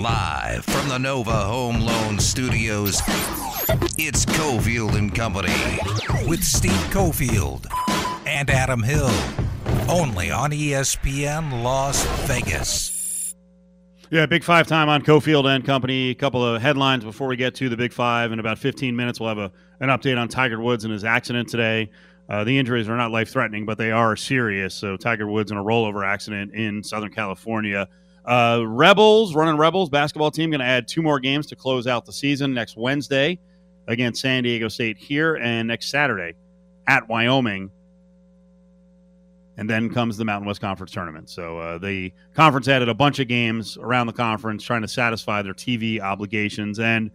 Live from the Nova Home Loan Studios, it's Cofield and Company with Steve Cofield and Adam Hill. Only on ESPN Las Vegas. Yeah, Big Five time on Cofield and Company. A couple of headlines before we get to the Big Five. In about 15 minutes, we'll have a, an update on Tiger Woods and his accident today. Uh, the injuries are not life threatening, but they are serious. So, Tiger Woods in a rollover accident in Southern California. Uh, Rebels, running Rebels basketball team, going to add two more games to close out the season next Wednesday against San Diego State here and next Saturday at Wyoming. And then comes the Mountain West Conference tournament. So uh, the conference added a bunch of games around the conference trying to satisfy their TV obligations. And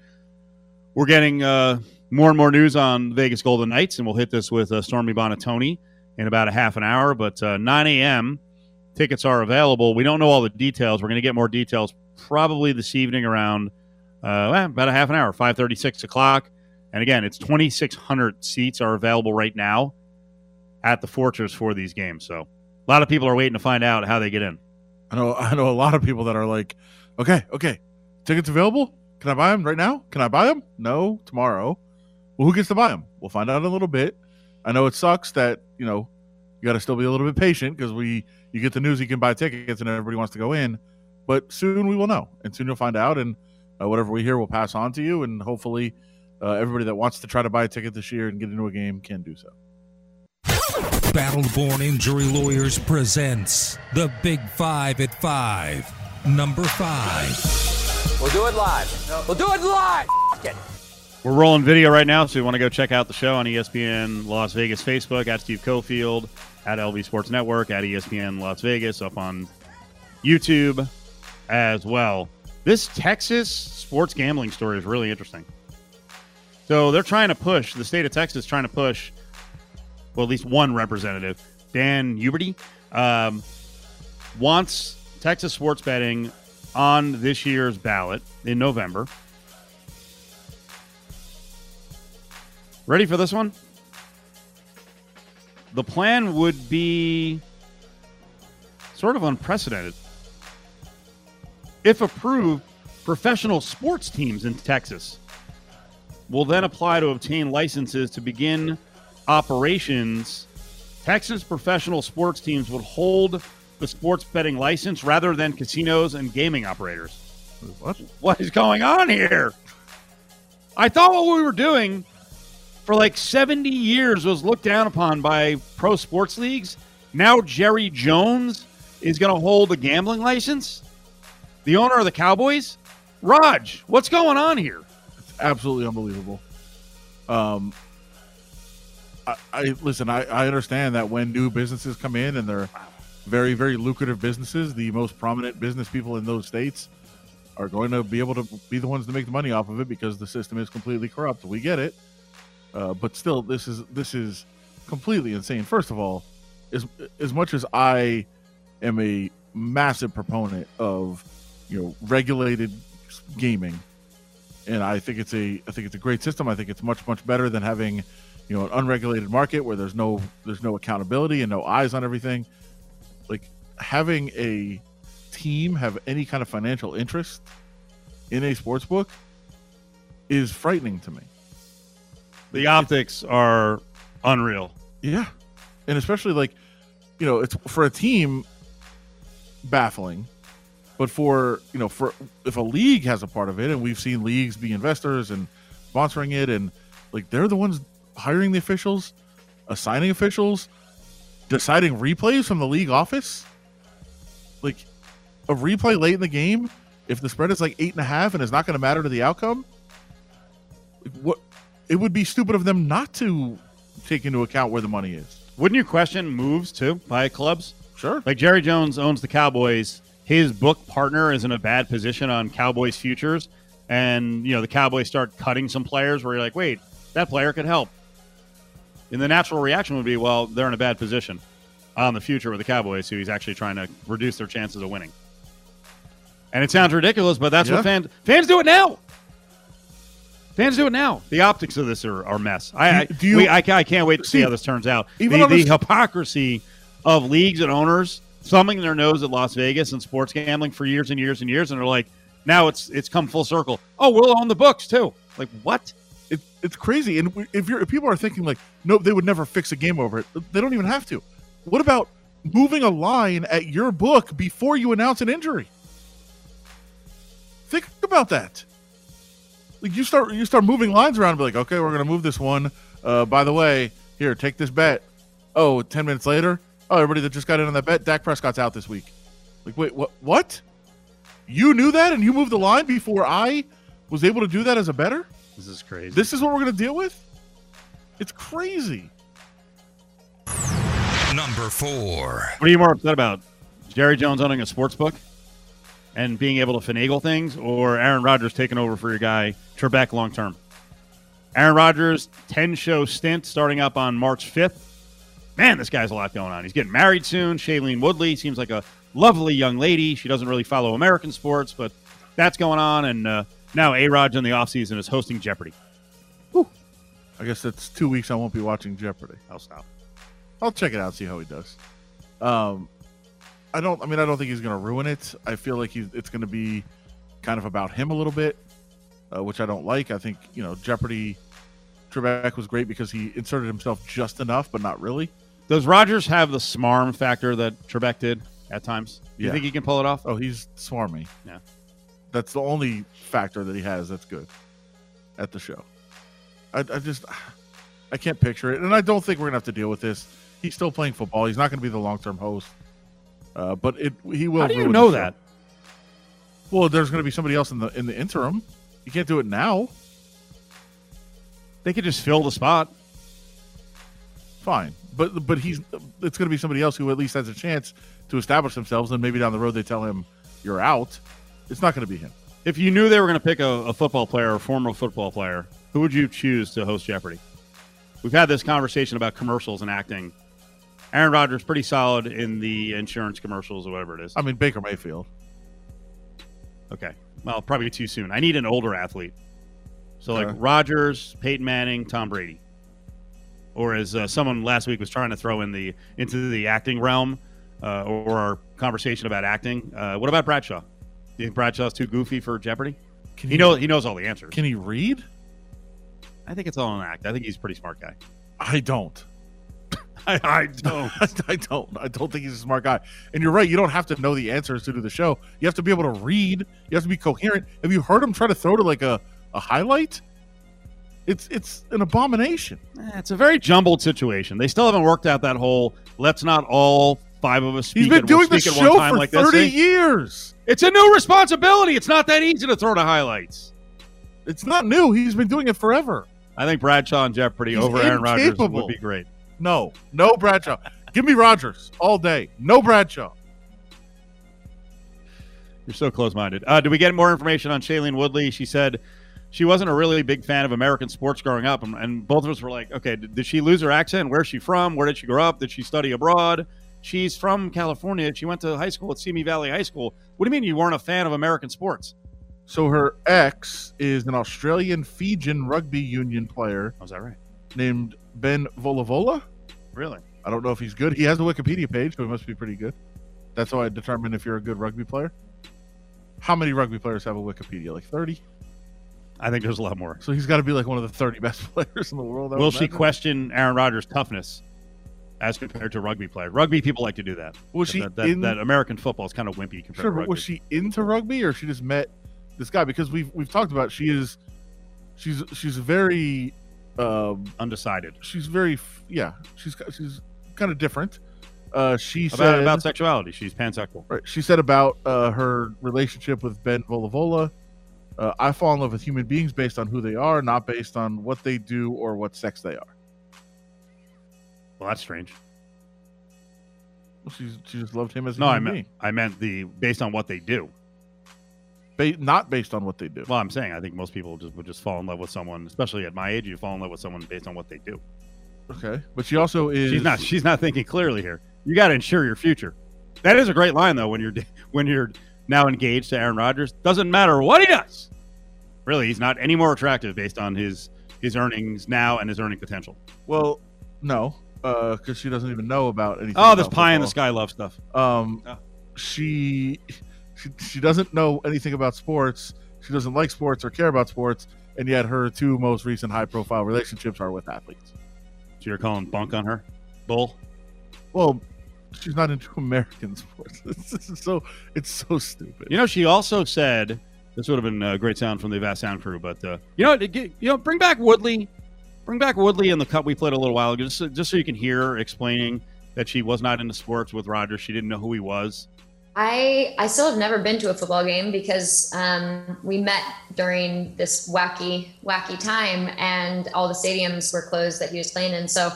we're getting uh, more and more news on Vegas Golden Knights, and we'll hit this with uh, Stormy Buonantony in about a half an hour. But uh, 9 a.m. tickets are available. We don't know all the details. We're going to get more details probably this evening around uh, about a half an hour, five thirty, six o'clock. And again, it's 2,600 seats are available right now at the Fortress for these games. So a lot of people are waiting to find out how they get in. I know I know a lot of people that are like, okay, okay, tickets available. Can I buy them right now? Can I buy them? No, tomorrow. Well, who gets to buy them? We'll find out in a little bit. I know it sucks that you know you got to still be a little bit patient because we you get the news you can buy tickets and everybody wants to go in, but soon we will know and soon you'll find out and uh, whatever we hear we'll pass on to you and hopefully uh, everybody that wants to try to buy a ticket this year and get into a game can do so. Battleborn Injury Lawyers presents the Big Five at Five. Number five. We'll do it live. We'll do it live. It. We're rolling video right now, so you want to go check out the show on ESPN Las Vegas Facebook at Steve Cofield, at LV Sports Network, at ESPN Las Vegas, up on YouTube as well. This Texas sports gambling story is really interesting. So they're trying to push the state of Texas, trying to push, well, at least one representative, Dan Huberty, um, wants Texas sports betting on this year's ballot in November. Ready for this one? The plan would be sort of unprecedented. If approved, professional sports teams in Texas will then apply to obtain licenses to begin operations. Texas professional sports teams would hold the sports betting license rather than casinos and gaming operators. What? What is going on here? I thought what we were doing for like 70 years was looked down upon by pro sports leagues. Now Jerry Jones is going to hold a gambling license? The owner of the Cowboys? Raj, what's going on here? It's absolutely unbelievable. Um, I, I listen. I, I understand that when new businesses come in and they're very very lucrative businesses, the most prominent business people in those states are going to be able to be the ones to make the money off of it because the system is completely corrupt. We get it, uh, but still, this is this is completely insane. First of all, as as much as I am a massive proponent of you know regulated gaming and I think it's a I think it's a great system. I think it's much much better than having you know an unregulated market where there's no there's no accountability and no eyes on everything. Like having a team have any kind of financial interest in a sports book is frightening to me. The optics are unreal. Yeah, and especially like you know it's for a team baffling. But for you know for if a league has a part of it and we've seen leagues be investors and sponsoring it and like they're the ones hiring the officials assigning officials deciding replays from the league office. Like a replay late in the game if the spread is like eight and a half and it's not going to matter to the outcome what it would be stupid of them not to take into account where the money is Wouldn't you question moves too by clubs? sure Like Jerry Jones owns the Cowboys. His book partner is in a bad position on Cowboys futures. And, you know, the Cowboys start cutting some players where you're like, wait, that player could help. And the natural reaction would be, well, they're in a bad position on the future with the Cowboys, who he's actually trying to reduce their chances of winning. And it sounds ridiculous, but that's Yeah. what fans fans do it now. Fans do it now. The optics of this are, are mess. I, I, Do you- we- I, I can't wait to see See, how this turns out. even The, on the this- hypocrisy of leagues and owners thumbing their nose at Las Vegas and sports gambling for years and years and years, and they're like, Now it's it's come full circle. Oh, we'll own the books too. Like what? It, it's crazy. And if you're if people are thinking like, no, they would never fix a game over it. They don't even have to. What about moving a line at your book before you announce an injury? Think about that. Like you start you start moving lines around and be like, okay, we're gonna move this one. Uh, by the way, here, take this bet. Oh, 10 minutes later, oh, everybody that just got in on that bet, Dak Prescott's out this week. Like, wait, what? What? You knew that, and you moved the line before I was able to do that as a better. This is crazy. This is what we're going to deal with? It's crazy. Number four. What are you more upset about? Jerry Jones owning a sports book and being able to finagle things, or Aaron Rodgers taking over for your guy Trebek long term? Aaron Rodgers, 10 show stint starting up on March 5th. Man, this guy's a lot going on. He's getting married soon. Shailene Woodley seems like a lovely young lady. She doesn't really follow American sports, but that's going on. And uh, now A Rod's in the offseason is hosting Jeopardy. I guess that's two weeks I won't be watching Jeopardy. I'll stop. I'll check it out, see how he does. Um, I don't. I mean, I don't think he's going to ruin it. I feel like he's. It's going to be kind of about him a little bit, uh, which I don't like. I think you know Jeopardy. Trebek was great because he inserted himself just enough, but not really. Does Rodgers have the smarm factor that Trebek did at times? Do you Yeah. think he can pull it off? Oh, he's swarmy. Yeah. That's the only factor that he has that's good at the show. I, I just, I can't picture it. And I don't think we're going to have to deal with this. He's still playing football. He's not going to be the long term host. Uh, but it he will. How do you know the show. that? Well, there's going to be somebody else in the in the interim. You can't do it now. They could just fill the spot. Fine, but but he's it's going to be somebody else who at least has a chance to establish themselves. And maybe down the road they tell him you're out. It's not going to be him. If you knew they were going to pick a, a football player, a former football player, who would you choose to host Jeopardy? We've had this conversation about commercials and acting. Aaron Rodgers pretty solid in the insurance commercials or whatever it is. I mean Baker Mayfield. Okay, well, probably too soon. I need an older athlete. So like Okay. Rodgers, Peyton Manning, Tom Brady, or as uh, someone last week was trying to throw in the into the acting realm, uh, or our conversation about acting. Uh, what about Bradshaw? Do you think Bradshaw's too goofy for Jeopardy? Can He knows he knows all the answers. Can he read? I think it's all an act. I think he's a pretty smart guy. I don't. I, I don't. I don't. I don't think he's a smart guy. And you're right. You don't have to know the answers to do the show. You have to be able to read. You have to be coherent. Have you heard him try to throw to like a, a highlight? It's it's an abomination. Eh, it's a very jumbled situation. They still haven't worked out that whole let's not all five of us He's been at, doing the show for like 30 thing. years. It's a new responsibility. It's not that easy to throw to highlights. It's not new. He's been doing it forever. I think Bradshaw and Jeopardy He's over Aaron Rodgers would be great. No, no Bradshaw. Give me Rodgers all day. No Bradshaw. You're so close-minded. Uh, did we get more information on Shailene Woodley? She said she wasn't a really big fan of American sports growing up, and, and both of us were like, "Okay, did, did she lose her accent? Where's she from? Where did she grow up? Did she study abroad?" She's from California. She went to high school at Simi Valley High School. What do you mean you weren't a fan of American sports? So her ex is an Australian Fijian rugby union player Oh, is that right? named Ben Volavola. Really? I don't know if he's good. He has a Wikipedia page, so he must be pretty good. That's how I determine if you're a good rugby player. How many rugby players have a Wikipedia? Like 30? I think there's a lot more. So he's got to be like one of the 30 best players in the world. I Will she imagine. question Aaron Rodgers' toughness as compared to rugby players? Rugby people like to do that. Was she that, that, in- that American football is kind of wimpy compared Sure, to but rugby. was she into rugby or she just met this guy? Because we've we've talked about she is she's she's very um undecided she's very yeah she's she's kind of different. Uh, she about, said about sexuality? She's pansexual. Right. She said about uh, her relationship with Ben Volavola. Uh, I fall in love with human beings based on who they are, not based on what they do or what sex they are. Well, that's strange. Well she's, she just loved him as a No, I meant being, I meant the based on what they do. Ba- not based on what they do. Well, I'm saying I think most people just would just fall in love with someone, especially at my age. You fall in love with someone based on what they do. Okay, but she also is. She's not. She's not thinking clearly here. You got to ensure your future. That is a great line though. When you're when you're now engaged to Aaron Rodgers, doesn't matter what he does. Really, he's not any more attractive based on his his earnings now and his earning potential. Well, no, because she doesn't even know about anything. Oh, this pie in the sky love stuff. Um, Oh. she She, she doesn't know anything about sports. She doesn't like sports or care about sports, and yet her two most recent high profile relationships are with athletes. So you're calling bunk on her, bull. Well, she's not into American sports. This is so it's so stupid. You know, she also said this would have been a great sound from the Vast Sound crew, but uh, you know, you know, bring back Woodley, bring back Woodley in the cut we played a little while ago, just so, just so you can hear her explaining that she was not into sports with Roger. She didn't know who he was. I I still have never been to a football game because um, we met during this wacky wacky time, and all the stadiums were closed that he was playing in. So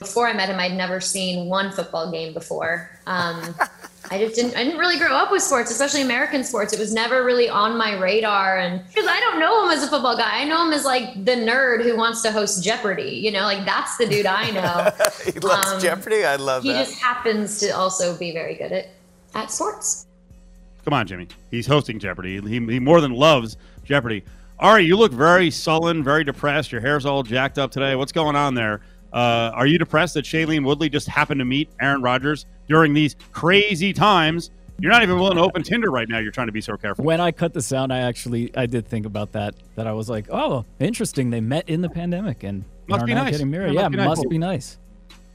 before I met him, I'd never seen one football game before. Um, I just didn't I didn't really grow up with sports, especially American sports. It was never really on my radar, and because I don't know him as a football guy, I know him as like the nerd who wants to host Jeopardy. You know, like that's the dude I know. he loves Um, Jeopardy. I love he that. just happens to also be very good at at sports. Come on, Jimmy. He's hosting Jeopardy. He, he more than loves Jeopardy. Ari, you look very sullen, very depressed. Your hair's all jacked up today. What's going on there? Uh, are you depressed that Shailene Woodley just happened to meet Aaron Rodgers during these crazy times? You're not even willing to open Tinder right now. You're trying to be so careful. When I cut the sound, I actually I did think about that. That I was like, oh, interesting. They met in the pandemic and Must are be now nice. getting married. Yeah, Yeah, must be nice. must be nice.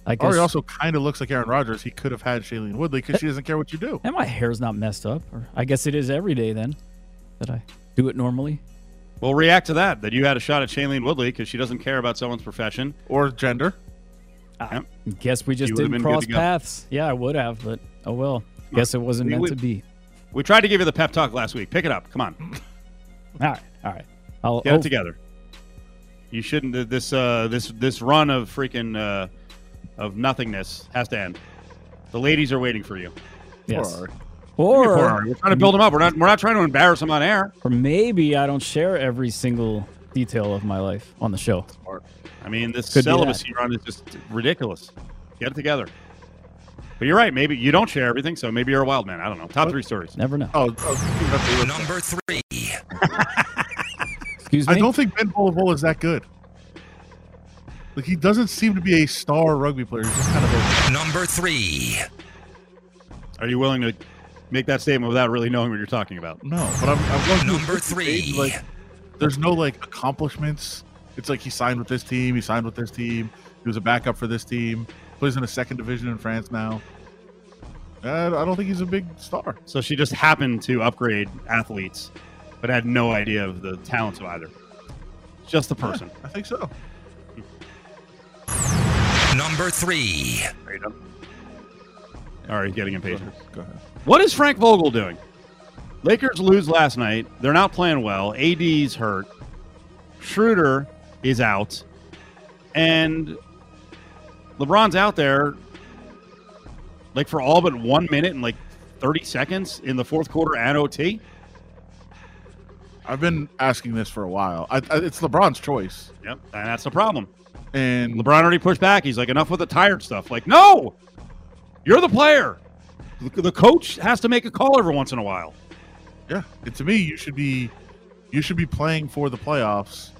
I guess. Ari also kind of looks like Aaron Rodgers. He could have had Shailene Woodley because she doesn't care what you do. and my hair's not messed up. Or I guess it is every day then that I do it normally. Well, react to that. That you had a shot at Shailene Woodley because she doesn't care about someone's profession. Or gender. Yep. Guess we just You didn't cross paths. Yeah, I would have, but oh well. Guess it wasn't We meant would- to be. We tried to give you the pep talk last week. Pick it up. Come on. All right, all right. I'll Get oh, it together. You shouldn't. This uh, this this run of freaking uh, of nothingness has to end. The ladies are waiting for you. Yes. Or, or, or we're trying to build them up. We're not. We're not trying to embarrass them on air. or maybe I don't share every single detail of my life on the show. I mean, this Could celibacy run is just ridiculous. Get it together. But you're right. Maybe you don't share everything, so maybe you're a wild man. I don't know. Top three stories. Never know. Oh, oh, Number three. Excuse me. I don't think Ben Bolivar is that good. Like he doesn't seem to be a star rugby player. He's just kind of a Number three. Are you willing to make that statement without really knowing what you're talking about? no. But I'm, I'm going through Number quick page, three. Like, there's no like accomplishments. It's like he signed with this team. He signed with this team. He was a backup for this team. Plays in a second division in France now. Uh, I don't think he's a big star. So she just happened to upgrade athletes, but had no idea of the talents of either. Just the person. I think so. Number three. There you go. All right, getting impatient. Go ahead. What is Frank Vogel doing? Lakers lose last night. They're not playing well. AD's hurt. Schroeder is out. And LeBron's out there like for all but one minute and like 30 seconds in the fourth quarter and OT. I've been asking this for a while. I, I, it's LeBron's choice, Yep. And that's the problem. And LeBron already pushed back. He's like, enough with the tired stuff. Like, no, you're the player. The, coach has to make a call every once in a while. Yeah, and to me, you should be you should be playing for the playoffs,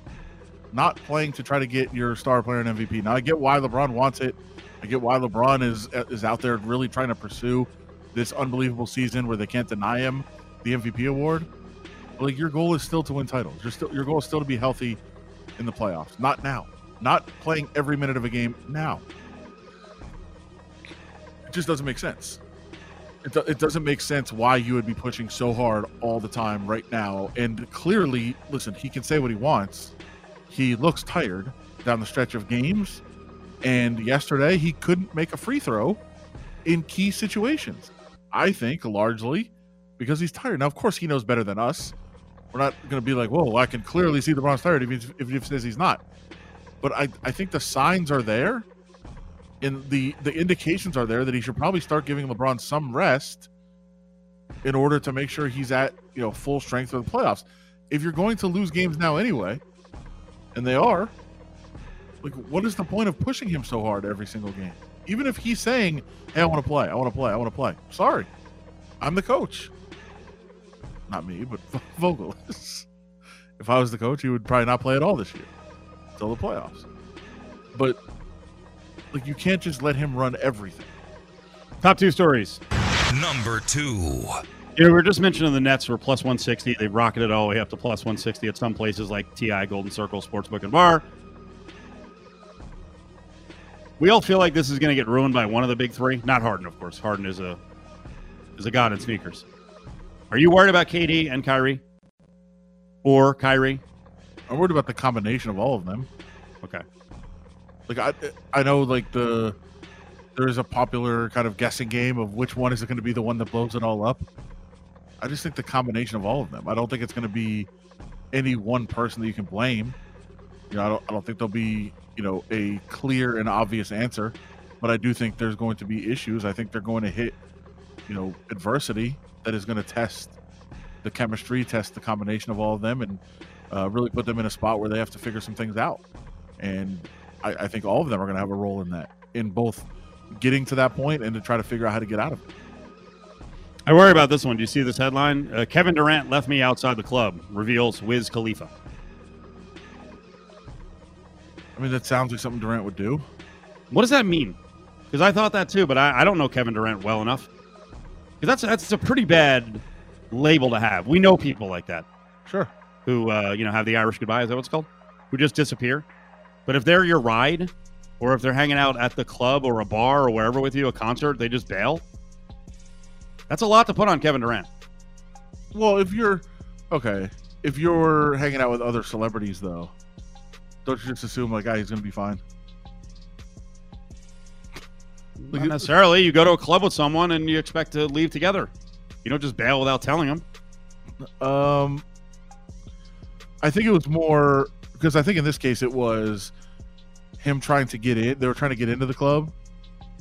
not playing to try to get your star player and MVP. Now I get why LeBron wants it. I get why LeBron is is out there really trying to pursue this unbelievable season where they can't deny him the MVP award. But like your goal is still to win titles. Your still your goal is still to be healthy in the playoffs. Not now. Not playing every minute of a game now. It just doesn't make sense it, do- it doesn't make sense why you would be pushing so hard all the time right now. And clearly, listen, he can say what he wants. He looks tired down the stretch of games. And yesterday, he couldn't make a free throw in key situations. I think largely because he's tired. Now, of course, he knows better than us. We're not going to be like, whoa, I can clearly see LeBron's tired if if he says he's not. But I, I think the signs are there and the the indications are there that he should probably start giving LeBron some rest in order to make sure he's at you know full strength for the playoffs. If you're going to lose games now anyway, and they are, like what is the point of pushing him so hard every single game? Even if he's saying, "Hey, I want to play, I want to play, I want to play." Sorry, I'm the coach. Not me, but Vogel is. If I was the coach, he would probably not play at all this year until the playoffs. But like you can't just let him run everything. Top two stories. Number two. You know, we were just mentioning the Nets were plus 160. They've rocketed all the way up to plus 160 at some places like TI, Golden Circle, Sportsbook, and Bar. We all feel like this is going to get ruined by one of the big three. Not Harden, of course. Harden is a is a god in sneakers. Are you worried about KD and Kyrie, or Kyrie? I'm worried about the combination of all of them. Okay. Like I, I know like the there is a popular kind of guessing game of which one is it going to be the one that blows it all up. I just think the combination of all of them. I don't think it's going to be any one person that you can blame. You know, I don't, I don't think there'll be you know a clear and obvious answer, but I do think there's going to be issues. I think they're going to hit you know adversity that is going to test the chemistry, test the combination of all of them, and uh, really put them in a spot where they have to figure some things out. And I, I think all of them are going to have a role in that, in both getting to that point and to try to figure out how to get out of it. I worry about this one. Do you see this headline? Uh, Kevin Durant left me outside the club. Reveals Wiz Khalifa. I mean, that sounds like something Durant would do. What does that mean? Because I thought that too, but I, I don't know Kevin Durant well enough. Because that's that's a pretty bad label to have. We know people like that Sure. Who uh, you know have the Irish goodbye. Is that what it's called? Who just disappear. But if they're your ride, or if they're hanging out at the club or a bar or wherever with you, a concert, they just bail. That's a lot to put on Kevin Durant. Well, if you're okay, if you're hanging out with other celebrities, though, don't you just assume like, ah, he's going to be fine? Not necessarily. You go to a club with someone and you expect to leave together. You don't just bail without telling them. Um, I think it was more because I think in this case it was him trying to get in. They were trying to get into the club,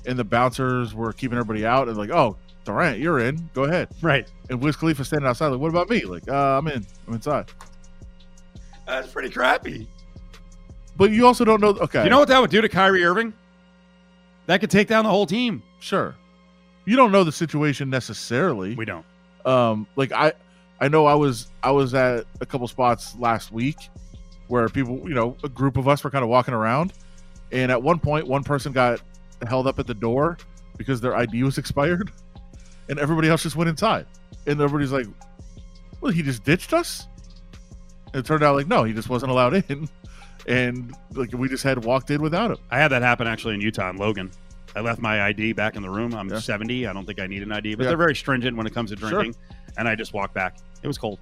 and the bouncers were keeping everybody out. And like, oh, Durant, you're in. Go ahead. Right. And Wiz Khalifa standing outside. Like, what about me? Like, uh, I'm in. I'm inside. That's pretty crappy. But you also don't know. Okay, You know what that would do to Kyrie Irving? That could take down the whole team. Sure. You don't know the situation necessarily. We don't. um like i i know i was i was at a couple spots last week where people you know a group of us were kind of walking around and at one point one person got held up at the door because their id was expired and everybody else just went inside and everybody's like well he just ditched us and it turned out like no he just wasn't allowed in and like we just had walked in without him I had that happen actually in Utah in Logan. I left my ID back in the room. I'm Yeah. 70. I don't think I need an ID, but Yeah. they're very stringent when it comes to Sure. drinking. And I just walked back. It was cold.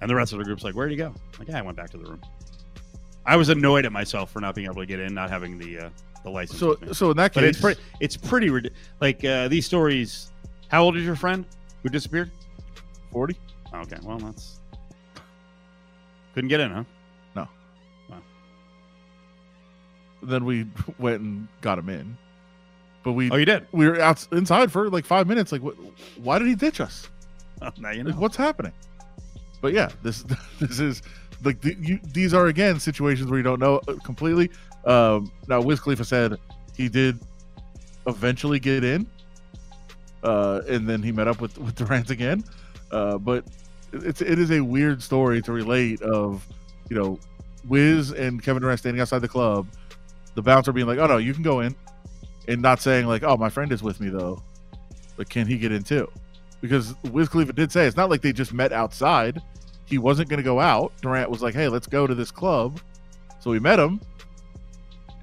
And the rest of the group's like, Where'd you go? I'm like, yeah, I went back to the room. I was annoyed at myself for not being able to get in, not having the uh, the license. so so in that but case it's pretty, it's pretty like uh, these stories. How old is your friend who disappeared? 40 Oh, okay, well that's couldn't get in, huh? No. Then we went and got him in but we Oh, you did. we were out inside for like five minutes. Like, what? Why did he ditch us? Now you know. Like, what's happening? But yeah, this this is like the, you, these are again situations where you don't know uh, completely. Um, now, Wiz Khalifa said he did eventually get in, uh, and then he met up with with Durant again. Uh, but it's it is a weird story to relate of you know Wiz and Kevin Durant standing outside the club, the bouncer being like, "Oh no, you can go in," and not saying like, "Oh, my friend is with me though." But can he get in too? Because Wiz Khalifa did say it's not like they just met outside. He wasn't going to go out. Durant was like, "Hey, let's go to this club." So we met him,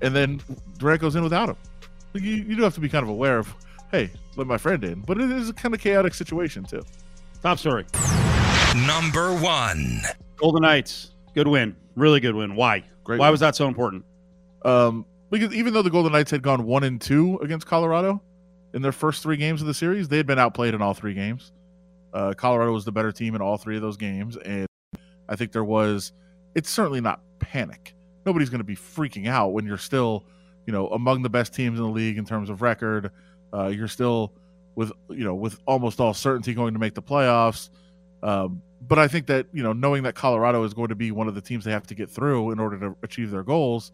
and then Durant goes in without him. Like, You, you do have to be kind of aware of, hey, let my friend in. But it is a kind of chaotic situation too. Top story. Number one. Golden Knights. Good win. Really good win. Why? Great Why win. was that so important? Um, because even though the Golden Knights had gone one and two against Colorado in their first three games of the series, they had been outplayed in all three games. Uh, Colorado was the better team in all three of those games, and I think there was. It's certainly not panic. Nobody's going to be freaking out when you're still, you know, among the best teams in the league in terms of record. Uh, you're still with, you know, with almost all certainty going to make the playoffs. Um, but I think that you know, knowing that Colorado is going to be one of the teams they have to get through in order to achieve their goals,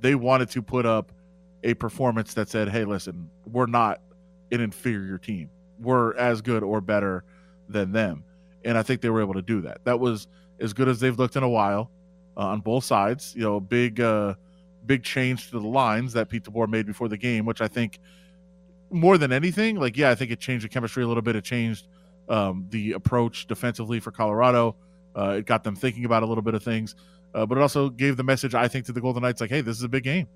they wanted to put up a performance that said, "Hey, listen, we're not an inferior team. We're as good or better than them." And I think they were able to do that. That was as good as they've looked in a while uh, on both sides. You know, big, uh, big change to the lines that Pete DeBoer made before the game, which I think more than anything, like yeah, I think it changed the chemistry a little bit. It changed um, the approach defensively for Colorado. Uh, it got them thinking about a little bit of things, uh, but it also gave the message I think to the Golden Knights like, hey, this is a big game.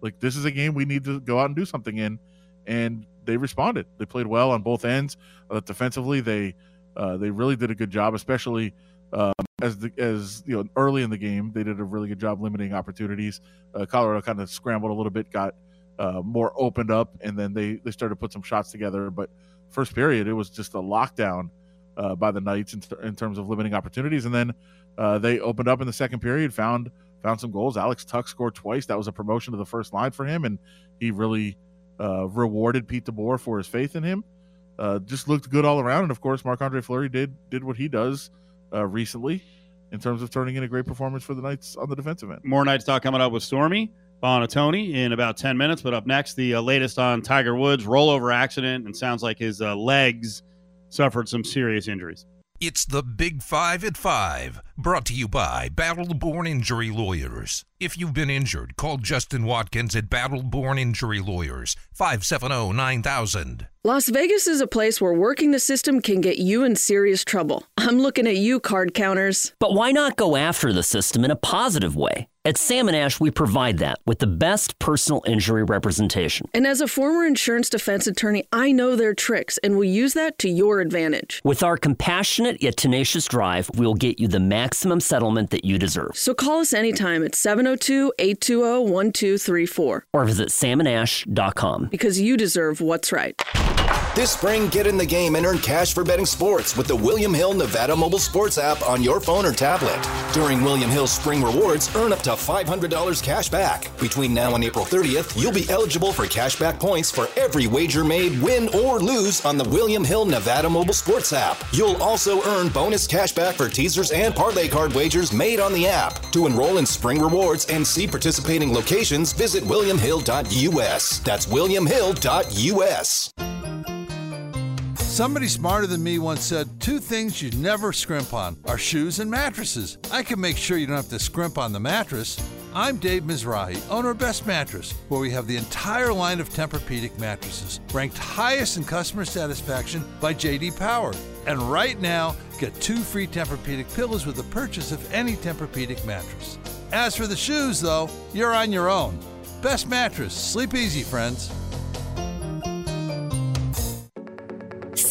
Like this is a game we need to go out and do something in, and they responded. They played well on both ends. Uh, defensively, they uh, they really did a good job, especially um, as the as you know early in the game. They did a really good job limiting opportunities. Uh, Colorado kind of scrambled a little bit, got uh, more opened up, and then they they started to put some shots together. But first period, it was just a lockdown uh, by the Knights in, in, terms of limiting opportunities, and then uh, they opened up in the second period, found found some goals. Alex Tuch scored twice. That was a promotion to the first line for him, and he really uh, rewarded Pete DeBoer for his faith in him. Uh, just looked good all around, and of course, Marc Andre Fleury did did what he does uh, recently in terms of turning in a great performance for the Knights on the defensive end. More Knights talk coming up with Stormy Buonantony in about 10 minutes. But up next, the uh, latest on Tiger Woods rollover accident, and sounds like his uh, legs suffered some serious injuries. It's the Big Five at Five, brought to you by Battle Born Injury Lawyers. If you've been injured, call Justin Watkins at Battle Born Injury Lawyers, 570 9000. Las Vegas is a place where working the system can get you in serious trouble. I'm looking at you, card counters. But why not go after the system in a positive way? At Sam and Ash, we provide that with the best personal injury representation. And as a former insurance defense attorney, I know their tricks and will use that to your advantage. With our compassionate yet tenacious drive, we'll get you the maximum settlement that you deserve. So call us anytime at 702 820 1234 or visit samanash.com because you deserve what's right. This spring, get in the game and earn cash for betting sports with the William Hill Nevada mobile sports app on your phone or tablet. During William Hill's Spring Rewards, earn up to $500 cash back. Between now and April 30th, you'll be eligible for cash back points for every wager made, win or lose on the William Hill Nevada mobile sports app. You'll also earn bonus cash back for teasers and parlay card wagers made on the app. To enroll in Spring Rewards and see participating locations, visit williamhill.us. That's williamhill.us. Somebody smarter than me once said two things you never scrimp on are shoes and mattresses. I can make sure you don't have to scrimp on the mattress. I'm Dave Mizrahi, owner of Best Mattress, where we have the entire line of Tempur-Pedic mattresses, ranked highest in customer satisfaction by JD Power. And right now, get two free Tempur-Pedic pillows with the purchase of any Tempur-Pedic mattress. As for the shoes, though, you're on your own. Best Mattress. Sleep easy, friends.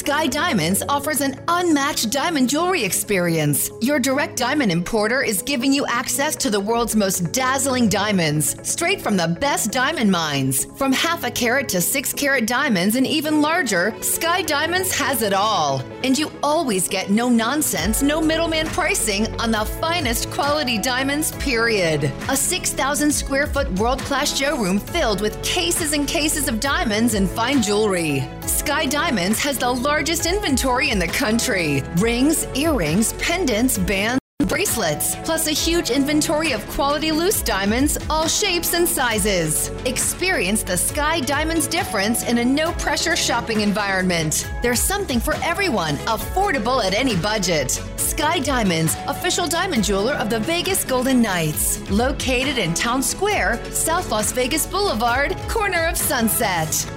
Sky Diamonds offers an unmatched diamond jewelry experience. Your direct diamond importer is giving you access to the world's most dazzling diamonds, straight from the best diamond mines. From half a carat to six carat diamonds and even larger, Sky Diamonds has it all. And you always get no nonsense, no middleman pricing on the finest quality diamonds, period. A 6,000 square foot world class showroom filled with cases and cases of diamonds and fine jewelry. Sky Diamonds has the largest inventory in the country rings, earrings, pendants, bands, bracelets, plus a huge inventory of quality loose diamonds, all shapes and sizes. Experience the Sky Diamonds difference in a no pressure shopping environment. There's something for everyone, affordable at any budget. Sky Diamonds, official diamond jeweler of the Vegas Golden Knights, located in Town Square, South Las Vegas Boulevard, corner of Sunset.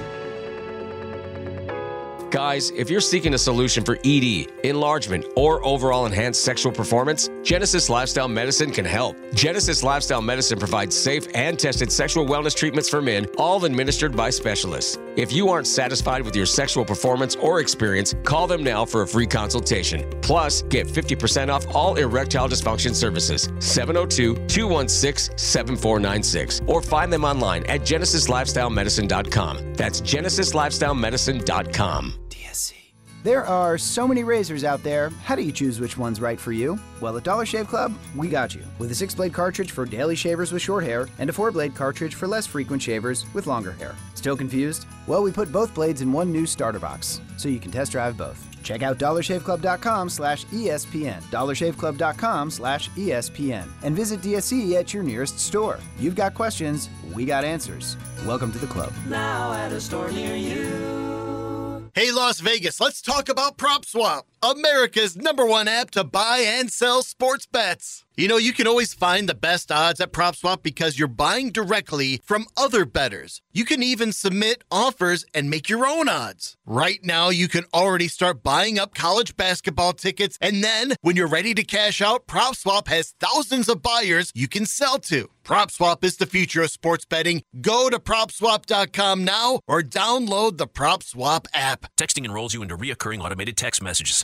Guys, if you're seeking a solution for ED, enlargement, or overall enhanced sexual performance, Genesis Lifestyle Medicine can help. Genesis Lifestyle Medicine provides safe and tested sexual wellness treatments for men, all administered by specialists. If you aren't satisfied with your sexual performance or experience, call them now for a free consultation. Plus, get 50% off all erectile dysfunction services. 702 216 7496 or find them online at genesislifestylemedicine.com. That's genesislifestylemedicine.com. There are so many razors out there. How do you choose which one's right for you? Well, at Dollar Shave Club, we got you. With a six blade cartridge for daily shavers with short hair and a four blade cartridge for less frequent shavers with longer hair. Still confused? Well, we put both blades in one new starter box, so you can test drive both. Check out dollarshaveclub.com slash ESPN, dollarshaveclub.com slash ESPN, and visit DSC at your nearest store. You've got questions, we got answers. Welcome to the club. Now at a store near you. Hey, Las Vegas, let's talk about Prop Swap. America's number one app to buy and sell sports bets. You know, you can always find the best odds at PropSwap because you're buying directly from other bettors. You can even submit offers and make your own odds. Right now, you can already start buying up college basketball tickets, and then when you're ready to cash out, PropSwap has thousands of buyers you can sell to. PropSwap is the future of sports betting. Go to PropSwap.com now or download the PropSwap app. Texting enrolls you into reoccurring automated text messages.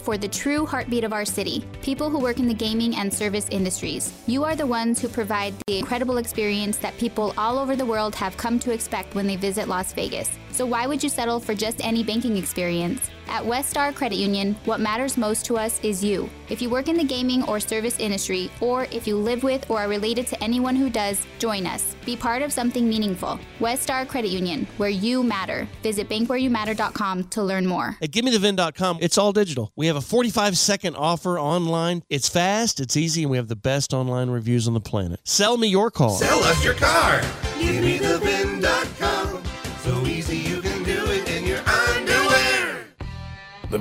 for the true heartbeat of our city people who work in the gaming and service industries. You are the ones who provide the incredible experience that people all over the world have come to expect when they visit Las Vegas. So, why would you settle for just any banking experience? At Westar Credit Union, what matters most to us is you. If you work in the gaming or service industry, or if you live with or are related to anyone who does, join us. Be part of something meaningful. Westar Credit Union, where you matter. Visit bankwhereyoumatter.com to learn more. At GiveMeTheVin.com, it's all digital. We have a 45 second offer online. It's fast, it's easy, and we have the best online reviews on the planet. Sell me your car. Sell us your car. GiveMeTheVin.com.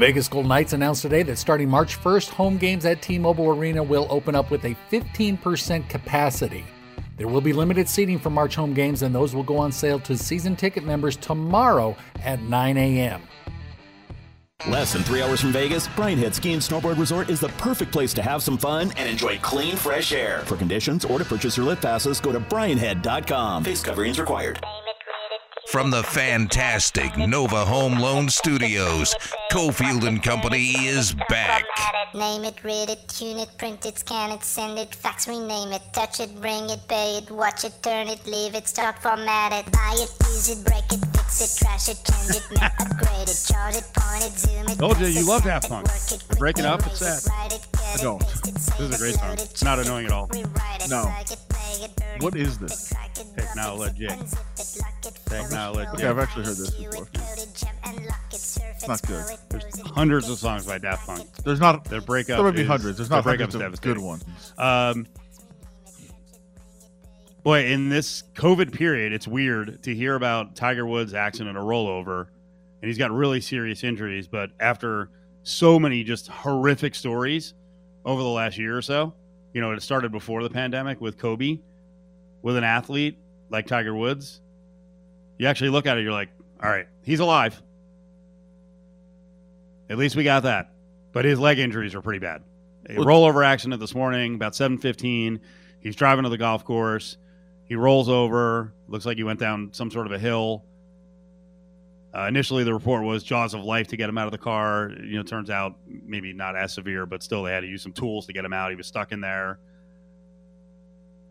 Vegas Golden Knights announced today that starting March 1st, home games at T Mobile Arena will open up with a 15% capacity. There will be limited seating for March home games, and those will go on sale to season ticket members tomorrow at 9 a.m. Less than three hours from Vegas, Brian Head Ski and Snowboard Resort is the perfect place to have some fun and enjoy clean, fresh air. For conditions or to purchase your lift passes, go to brianhead.com. Face coverings required. From the fantastic Nova Home Loan Studios, Cofield and Company is back. Name it, read it, tune it, print it, scan it, send it, fax, rename it, touch it, bring it, pay it, watch it, turn it, leave it, start, format it, buy it, use it, break it, fix it, trash it, change it, map, upgrade it, chart it, point it, zoom it. Told you, you love Daft Punk. They're breaking up. It's sad. I don't. This is a great song. It's not annoying at all. No. What is this? Technology. Technology. Okay, I've actually heard this before. It's not good. There's hundreds of songs by Daft Punk. Their not. Their breakup. There would be is- hundreds. There's not hundreds of good ones. Um, boy, in this COVID period, it's weird to hear about Tiger Woods' accident, a rollover, and he's got really serious injuries. But after so many just horrific stories over the last year or so, you know, it started before the pandemic with Kobe, with an athlete like Tiger Woods. You actually look at it, you're like, all right, he's alive. At least we got that. But his leg injuries are pretty bad. A Well- rollover accident this morning, about 7:15. He's driving to the golf course. He rolls over. Looks like he went down some sort of a hill. Uh, initially, the report was jaws of life to get him out of the car. You know, turns out maybe not as severe, but still they had to use some tools to get him out. He was stuck in there,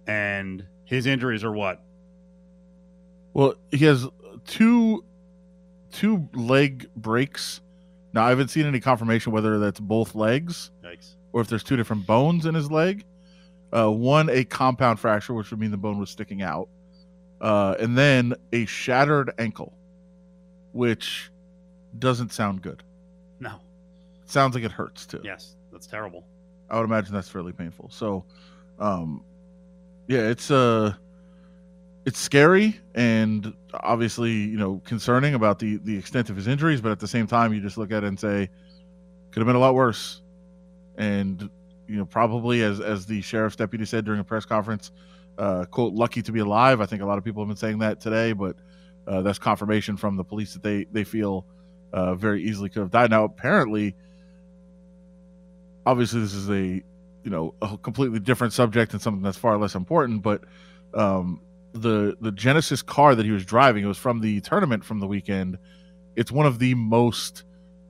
and his injuries are what? Well, he has two two leg breaks. Now I haven't seen any confirmation whether that's both legs Yikes. or if there's two different bones in his leg. Uh, one a compound fracture, which would mean the bone was sticking out, uh, and then a shattered ankle, which doesn't sound good. No. sounds like it hurts too. Yes, that's terrible. I would imagine that's fairly painful. So, um, yeah, it's uh, it's scary and obviously you know concerning about the the extent of his injuries, but at the same time, you just look at it and say, could have been a lot worse. And you know, probably as as the sheriff's deputy said during a press conference, uh, quote, lucky to be alive. I think a lot of people have been saying that today, but uh, that's confirmation from the police that they they feel uh, very easily could have died. Now, apparently, obviously this is a you know a completely different subject and something that's far less important, but um, the the Genesis car that he was driving it was from the tournament from the weekend. It's one of the most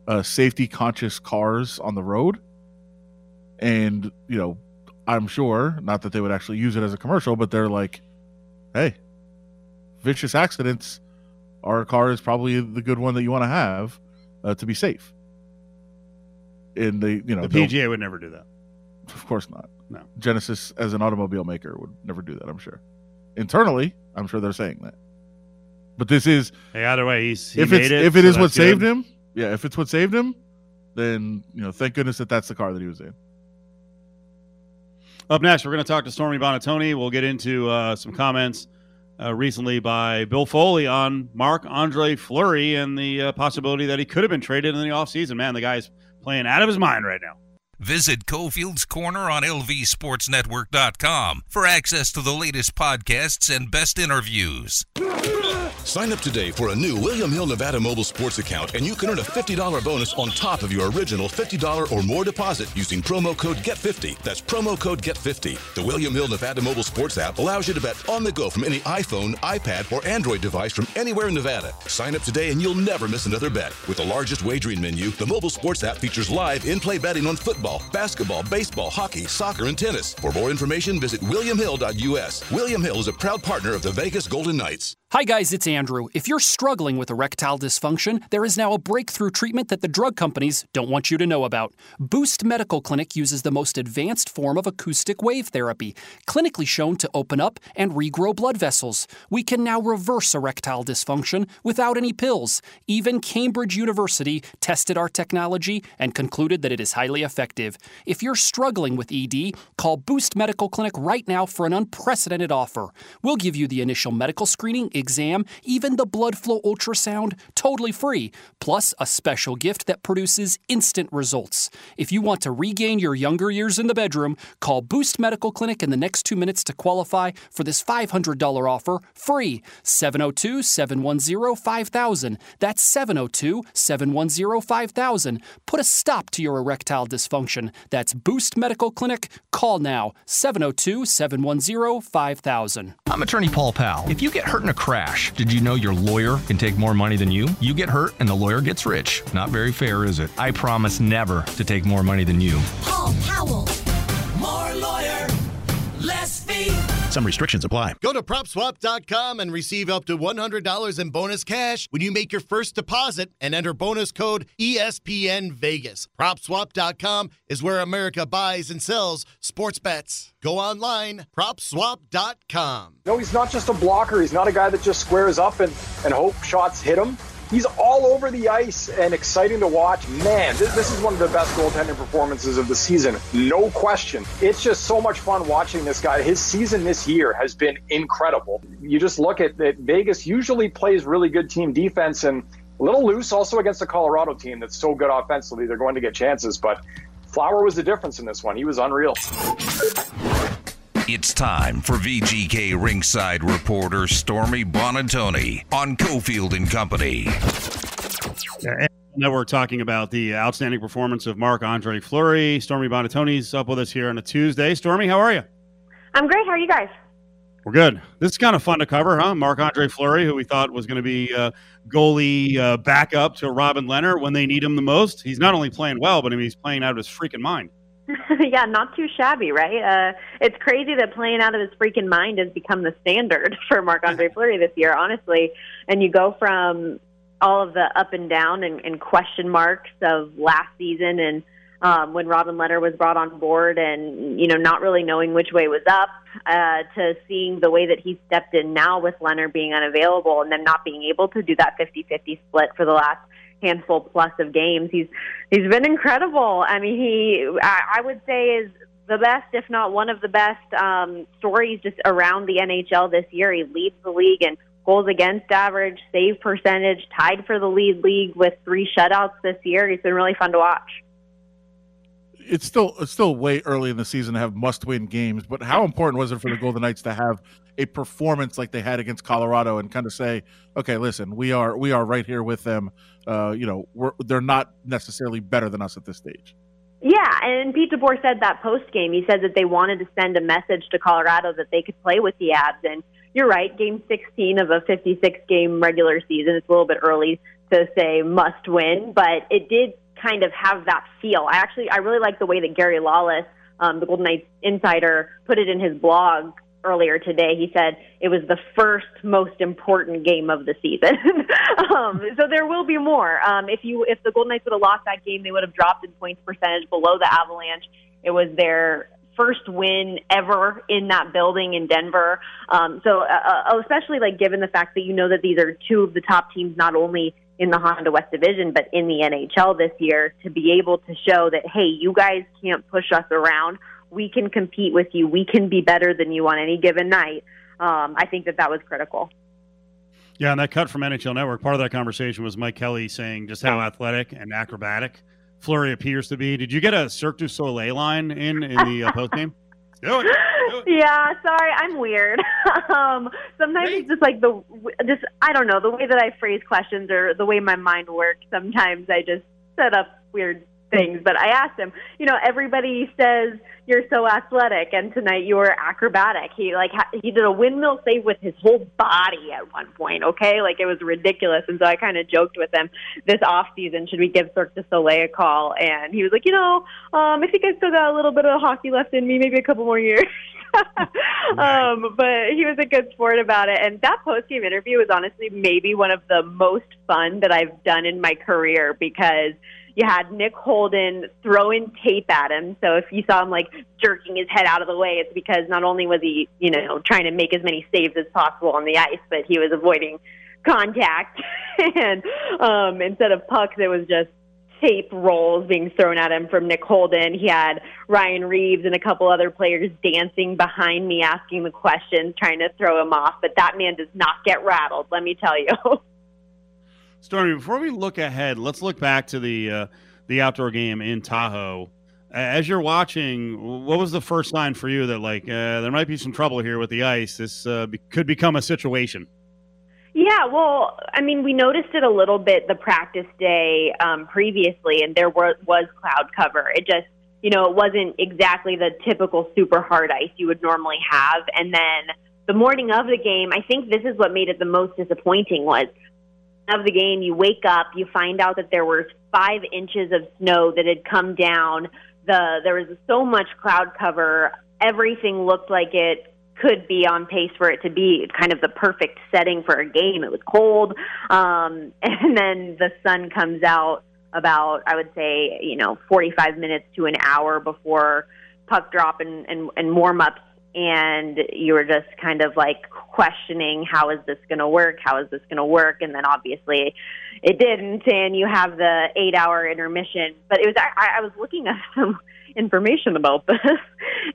uh, safety conscious cars on the road, and you know I'm sure not that they would actually use it as a commercial, but they're like, hey, vicious accidents. Our car is probably the good one that you want to have uh, to be safe. And they, you know, The PGA would never do that. Of course not. No. Genesis, as an automobile maker, would never do that. I'm sure. Internally, I'm sure they're saying that. But this is Hey, either way, he's he if made it's it, if it so is what that's saved him. Yeah, if it's what saved him, then you know, thank goodness that that's the car that he was in. Up next, we're going to talk to Stormy Buonantony. We'll get into uh, some comments uh, recently by Bill Foley on Marc Andre Fleury and the uh, possibility that he could have been traded in the offseason. Man, the guy's playing out of his mind right now. Visit Cofield's Corner on LVSportsNetwork.com for access to the latest podcasts and best interviews. Sign up today for a new William Hill Nevada mobile sports account, and you can earn a $50 bonus on top of your original $50 or more deposit using promo code GET50. That's promo code GET50. The William Hill Nevada mobile sports app allows you to bet on the go from any iPhone, iPad, or Android device from anywhere in Nevada. Sign up today and you'll never miss another bet. With the largest wagering menu, the mobile sports app features live in-play betting on football, basketball, baseball, hockey, soccer, and tennis. For more information, visit williamhill.us. William Hill is a proud partner of the Vegas Golden Knights. Hi, guys, it's Andrew. If you're struggling with erectile dysfunction, there is now a breakthrough treatment that the drug companies don't want you to know about. Boost Medical Clinic uses the most advanced form of acoustic wave therapy, clinically shown to open up and regrow blood vessels. We can now reverse erectile dysfunction without any pills. Even Cambridge University tested our technology and concluded that it is highly effective. If you're struggling with ED, call Boost Medical Clinic right now for an unprecedented offer. We'll give you the initial medical screening, exam, even the blood flow ultrasound, totally free, plus a special gift that produces instant results. If you want to regain your younger years in the bedroom, call Boost Medical Clinic in the next two minutes to qualify for this $500 offer free. 702 710 5000. That's 702 710 5000. Put a stop to your erectile dysfunction. That's Boost Medical Clinic. Call now 702 710 5000. I'm attorney Paul Powell. If you get hurt in a crash, did you know your lawyer can take more money than you? You get hurt and the lawyer gets rich. Not very fair, is it? I promise never to take more money than you. Paul Powell. More lawyer. Some restrictions apply. Go to PropSwap.com and receive up to $100 in bonus cash when you make your first deposit and enter bonus code ESPN Vegas. PropSwap.com is where America buys and sells sports bets. Go online, PropSwap.com. No, he's not just a blocker. He's not a guy that just squares up and, and hope shots hit him. He's all over the ice and exciting to watch. Man, this, this is one of the best goaltending performances of the season. No question. It's just so much fun watching this guy. His season this year has been incredible. You just look at that Vegas usually plays really good team defense and a little loose also against the Colorado team that's so good offensively. They're going to get chances, but Flower was the difference in this one. He was unreal. It's time for VGK ringside reporter Stormy Buonantony on Cofield and Company. Now we're talking about the outstanding performance of Marc Andre Fleury. Stormy Buonantony's up with us here on a Tuesday. Stormy, how are you? I'm great. How are you guys? We're good. This is kind of fun to cover, huh? Marc Andre Fleury, who we thought was going to be uh, goalie uh, backup to Robin Lehner when they need him the most. He's not only playing well, but I mean, he's playing out of his freaking mind. yeah, not too shabby, right? Uh, it's crazy that playing out of his freaking mind has become the standard for Marc Andre Fleury this year, honestly. And you go from all of the up and down and, and question marks of last season and um, when Robin Lehner was brought on board and, you know, not really knowing which way was up uh, to seeing the way that he stepped in now with Lehner being unavailable and then not being able to do that 50-50 split for the last handful plus of games. He's he's been incredible. I mean, he I, I would say is the best, if not one of the best um, stories just around the NHL this year. He leads the league in goals against average, save percentage, tied for the lead league with three shutouts this year. He's been really fun to watch. It's still it's still way early in the season to have must win games, but how important was it for the Golden Knights to have a performance like they had against Colorado and kind of say, okay, listen, we are we are right here with them. Uh, you know, they're not necessarily better than us at this stage. Yeah, and Pete DeBoer said that post game. He said that they wanted to send a message to Colorado that they could play with the Abs. And you're right, game 16 of a 56 game regular season. It's a little bit early to say must win, but it did kind of have that feel. I actually, I really like the way that Gary Lawless, um, the Golden Knights insider, put it in his blog earlier today. He said it was the first most important game of the season. um, so there will be more. Um, if you if the Golden Knights would have lost that game, they would have dropped in points percentage below the Avalanche. It was their first win ever in that building in Denver. Um, so uh, uh, especially like given the fact that you know that these are two of the top teams not only in the Honda West Division but in the NHL this year to be able to show that hey, you guys can't push us around we can compete with you. We can be better than you on any given night. Um, I think that that was critical. Yeah, and that cut from NHL Network, part of that conversation was Mike Kelly saying just how athletic and acrobatic Fleury appears to be. Did you get a Cirque du Soleil line in in the uh, post game? Do it. Yeah, sorry, I'm weird. um, sometimes it's just like the just I don't know the way that I phrase questions or the way my mind works. Sometimes I just set up weird things. But I asked him, you know, everybody says you're so athletic, and tonight you were acrobatic. He like ha- he did a windmill save with his whole body at one point. Okay, like it was ridiculous. And so I kind of joked with him this off season, should we give Cirque du Soleil a call? And he was like, you know, um, I think I still got a little bit of hockey left in me, maybe a couple more years. um, but he was a good sport about it. And that post game interview was honestly maybe one of the most fun that I've done in my career because you had Nick Holden throwing tape at him. So if you saw him like jerking his head out of the way, it's because not only was he, you know, trying to make as many saves as possible on the ice, but he was avoiding contact. and um, instead of pucks, it was just tape rolls being thrown at him from Nick Holden. He had Ryan Reaves and a couple other players dancing behind me, asking the questions, trying to throw him off. But that man does not get rattled, let me tell you. Stormy, before we look ahead, let's look back to the uh, the outdoor game in Tahoe. As you're watching, what was the first sign for you that like uh, there might be some trouble here with the ice? This uh, be- could become a situation. Yeah, well, I mean, we noticed it a little bit the practice day um, previously, and there was, was cloud cover. It just, you know, it wasn't exactly the typical super hard ice you would normally have. And then the morning of the game, I think this is what made it the most disappointing was of the game, you wake up, you find out that there was five inches of snow that had come down. The there was so much cloud cover. Everything looked like it could be on pace for it to be kind of the perfect setting for a game. It was cold, um, and then the sun comes out about I would say you know 45 minutes to an hour before puck drop and and, and warm ups and you were just kind of like questioning how is this going to work? How is this going to work? And then obviously it didn't and you have the eight hour intermission. But it was I, I was looking at some information about this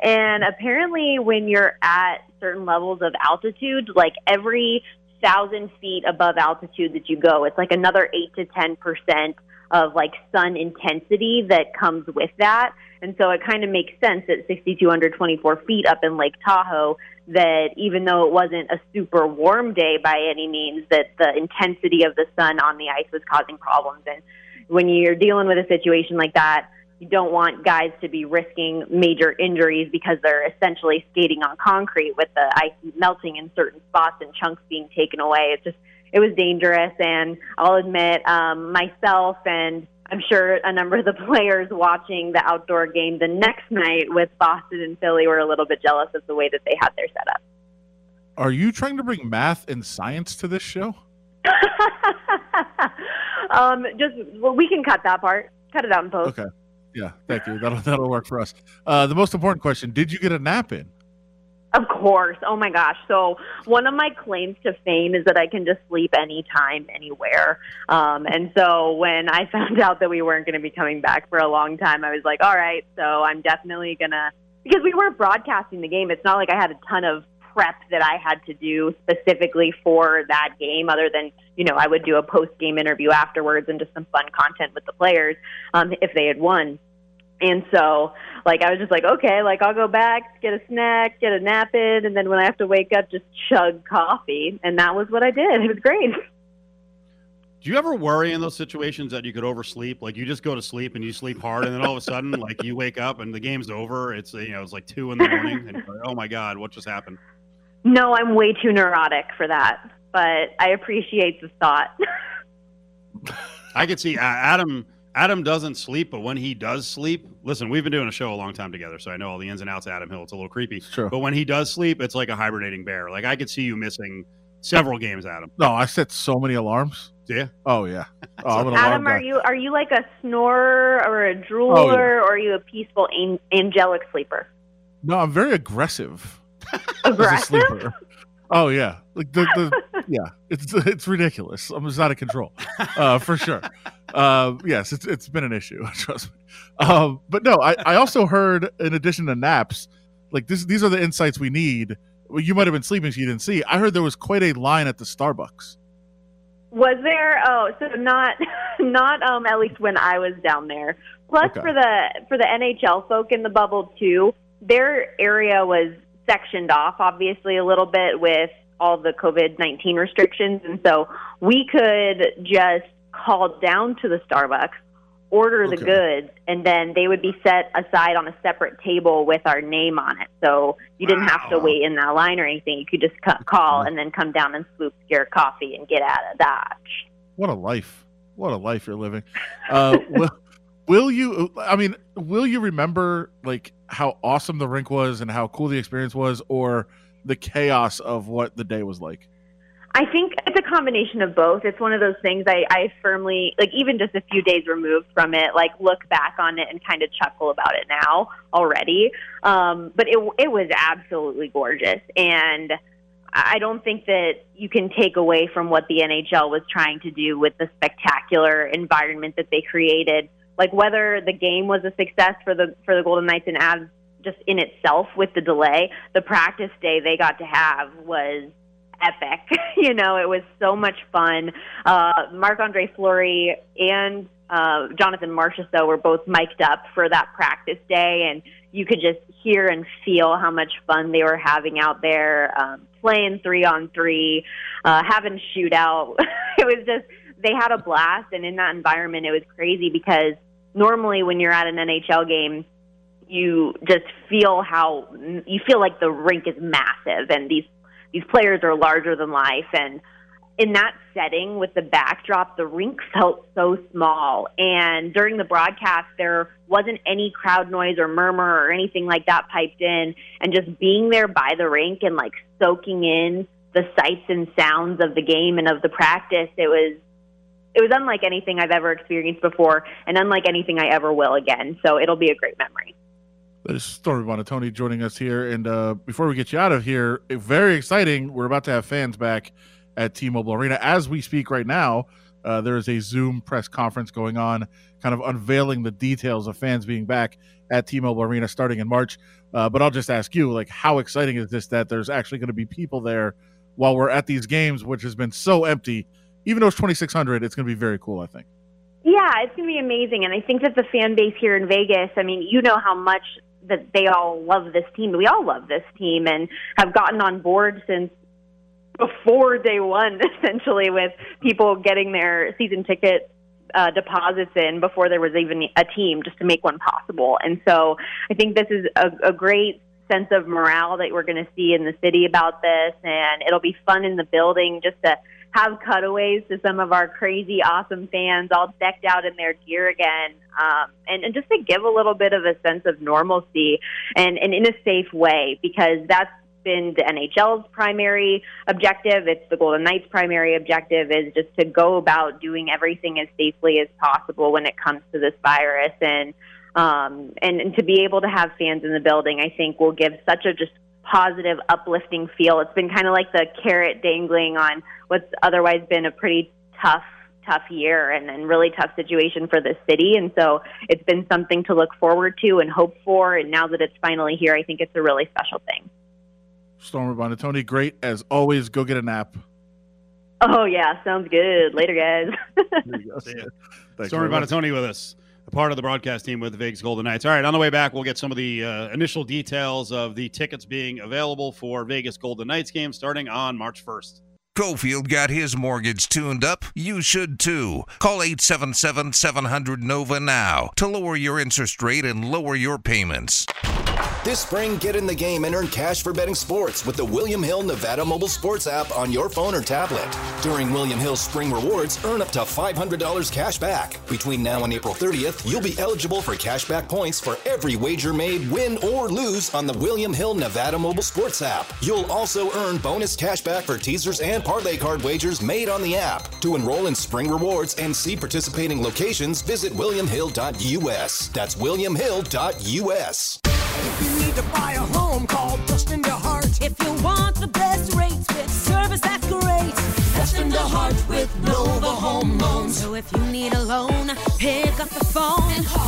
and apparently when you're at certain levels of altitude like every thousand feet above altitude that you go it's like another eight to ten percent of like sun intensity that comes with that and so it kind of makes sense at 6,224 feet up in Lake Tahoe that even though it wasn't a super warm day by any means, that the intensity of the sun on the ice was causing problems. And when you're dealing with a situation like that, you don't want guys to be risking major injuries because they're essentially skating on concrete with the ice melting in certain spots and chunks being taken away. It's just, it was dangerous. And I'll admit, um, myself and I'm sure a number of the players watching the outdoor game the next night with Boston and Philly were a little bit jealous of the way that they had their setup. Are you trying to bring math and science to this show? um, just well, we can cut that part. Cut it out in post. Okay. Yeah, thank you. That'll that'll work for us. Uh, the most important question: Did you get a nap in? Of course. Oh my gosh. So one of my claims to fame is that I can just sleep anytime, anywhere. Um, and so when I found out that we weren't going to be coming back for a long time, I was like, all right, so I'm definitely going to, because we weren't broadcasting the game. It's not like I had a ton of prep that I had to do specifically for that game, other than, you know, I would do a post game interview afterwards and just some fun content with the players um, if they had won. And so, like, I was just like, okay, like, I'll go back, get a snack, get a nap in, and then when I have to wake up, just chug coffee. And that was what I did. It was great. Do you ever worry in those situations that you could oversleep? Like you just go to sleep and you sleep hard, and then all of a sudden, like you wake up and the game's over. It's you know it's like two in the morning, and you're like, oh my god, what just happened? No, I'm way too neurotic for that, but I appreciate the thought. I could see uh, Adam. Adam doesn't sleep, but when he does sleep, listen, we've been doing a show a long time together, so I know all the ins and outs of Adam Hill. It's a little creepy. True. But when he does sleep, it's like a hibernating bear. Like I could see you missing several games, Adam. No, I set so many alarms. Yeah. Oh yeah. Oh, I'm an alarm Adam, guy. are you are you like a snorer or a drooler, Oh, yeah. or are you a peaceful, an- angelic sleeper? No, I'm very aggressive. Aggressive? As a sleeper. Oh yeah, like the, the yeah, it's it's ridiculous. I'm just out of control, uh, for sure. Uh, yes, it's it's been an issue. Trust me. Um, but no, I, I also heard in addition to naps, like this these are the insights we need. Well, you might have been sleeping, so you didn't see. I heard there was quite a line at the Starbucks. Was there? Oh, so not not um at least when I was down there. Plus Okay. for the for the NHL folk in the bubble too, their area was sectioned off obviously a little bit with all the COVID nineteen restrictions, and so we could just call down to the Starbucks, order the goods, and then they would be set aside on a separate table with our name on it. So you didn't have to wait in that line or anything. You could just call and then come down and swoop your coffee and get out of Dodge. What a life! What a life you're living. Uh, will, will you? I mean, will you remember like how awesome the rink was and how cool the experience was, or the chaos of what the day was like? I think it's a combination of both. It's one of those things I, I firmly like even just a few days removed from it, like look back on it and kind of chuckle about it now already. Um, but it it was absolutely gorgeous and I don't think that you can take away from what the NHL was trying to do with the spectacular environment that they created. Like whether the game was a success for the for the Golden Knights and Avs just in itself with the delay, the practice day they got to have was epic. you know, it was so much fun. Uh, Marc Andre Fleury and uh, Jonathan Marchessault were both mic'd up for that practice day, and you could just hear and feel how much fun they were having out there, um, playing three on three, uh, having shootout. it was just they had a blast, and in that environment, it was crazy because normally when you're at an NHL game, you just feel how you feel like the rink is massive and these these players are larger than life. And in that setting with the backdrop the rink felt so small. And during the broadcast there wasn't any crowd noise or murmur or anything like that piped in. And just being there by the rink and like soaking in the sights and sounds of the game and of the practice it was it was unlike anything I've ever experienced before and unlike anything I ever will again. So it'll be a great memory That is Stormy Buonantony joining us here. And uh, before we get you out of here, eh, very exciting. We're about to have fans back at T Mobile Arena. As we speak right now, uh, there is a Zoom press conference going on, kind of unveiling the details of fans being back at T Mobile Arena starting in March. Uh, but I'll just ask you, like, how exciting is this that there's actually going to be people there while we're at these games, which has been so empty? Even though it's 2,600, it's going to be very cool, I think. Yeah, it's going to be amazing. And I think that the fan base here in Vegas, I mean, you know how much that they all love this team. We all love this team and have gotten on board since before day one, essentially, with people getting their season ticket uh, deposits in before there was even a team just to make one possible. And so I think this is a, a great sense of morale that we're going to see in the city about this. And it'll be fun in the building just to have cutaways to some of our crazy, awesome fans all decked out in their gear again. Um, and, and just to give a little bit of a sense of normalcy and, and in a safe way, because that's been the NHL's primary objective. It's the Golden Knights' primary objective is just to go about doing everything as safely as possible when it comes to this virus. And um, and, and to be able to have fans in the building, I think will give such a just positive, uplifting feel. It's been kind of like the carrot dangling on what's otherwise been a pretty tough, tough year and, and really tough situation for the city. And so it's been something to look forward to and hope for. And now that it's finally here, I think it's a really special thing. Stormy Buonantony, great as always. Go get a nap. Oh, yeah. Sounds good. Later, guys. Thanks Stormy very much. Buonantony with us, a part of the broadcast team with the Vegas Golden Knights. All right, on the way back, we'll get some of the uh, initial details of the tickets being available for Vegas Golden Knights game starting on March 1st. Cofield got his mortgage tuned up. You should too. Call 877 700 NOVA now to lower your interest rate and lower your payments. This spring, get in the game and earn cash for betting sports with the William Hill Nevada mobile sports app on your phone or tablet. During William Hill's Spring Rewards, earn up to $500 cash back. Between now and April 30th, you'll be eligible for cash back points for every wager made, win or lose on the William Hill Nevada mobile sports app. You'll also earn bonus cash back for teasers and parlay card wagers made on the app. To enroll in Spring Rewards and see participating locations, visit williamhill.us. That's williamhill.us. If you need to buy a home, call Dustin DeHart. If you want the best rates with service that's great, Dustin DeHart with Nova Home Loans. So if you need a loan, pick up the phone and call